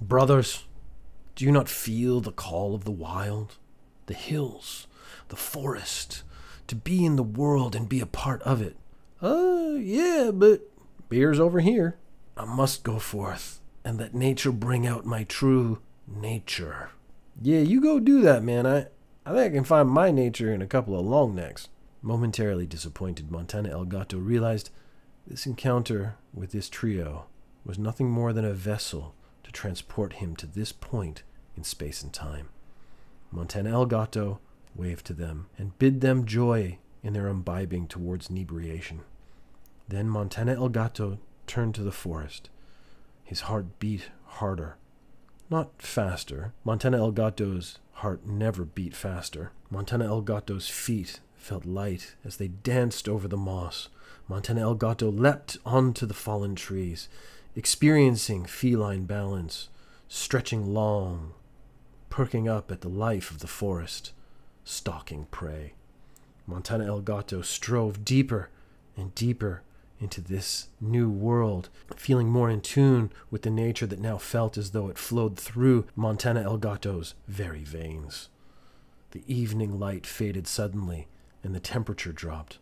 Brothers, do you not feel the call of the wild? The hills, the forest, to be in the world and be a part of it. Uh, yeah, but beer's over here. I must go forth and let nature bring out my true nature. Yeah, you go do that, man. I, I think I can find my nature in a couple of long necks. Momentarily disappointed, Montana El Gato realized this encounter with this trio was nothing more than a vessel transport him to this point in space and time. Montana El Gato waved to them and bid them joy in their imbibing towards inebriation. Then Montana El Gato turned to the forest. His heart beat harder. Not faster. Montana El Gato's heart never beat faster. Montana El Gato's feet felt light as they danced over the moss. Montana El Gato leapt onto the fallen trees, experiencing feline balance, stretching long, perking up at the life of the forest, stalking prey. Montana El Gato strove deeper and deeper into this new world, feeling more in tune with the nature that now felt as though it flowed through Montana El Gato's very veins. The evening light faded suddenly, and the temperature dropped.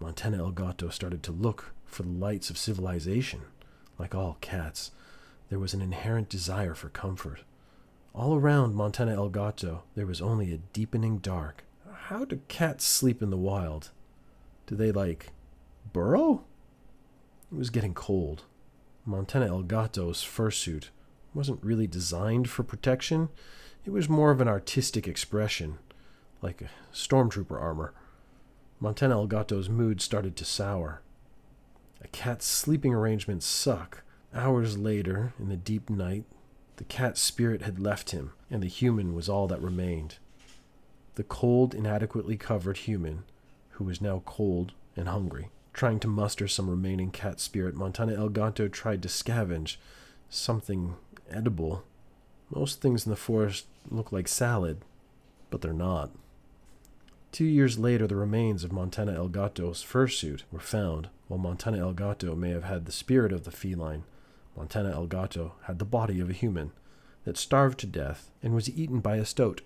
Montana El Gato started to look for the lights of civilization. Like all cats, there was an inherent desire for comfort. All around Montana El Gato, there was only a deepening dark. How do cats sleep in the wild? Do they, like, burrow? It was getting cold. Montana El Gato's fursuit wasn't really designed for protection, it was more of an artistic expression, like stormtrooper armor. Montana El Gato's mood started to sour. Cat's sleeping arrangements suck. Hours later, in the deep night, the cat's spirit had left him, and the human was all that remained. The cold, inadequately covered human, who was now cold and hungry. Trying to muster some remaining cat spirit, Montana El Gato tried to scavenge something edible. Most things in the forest look like salad, but they're not. Two years later, the remains of Montana El Gato's fursuit were found. While Montana El Gato may have had the spirit of the feline, Montana El Gato had the body of a human that starved to death and was eaten by a stoat.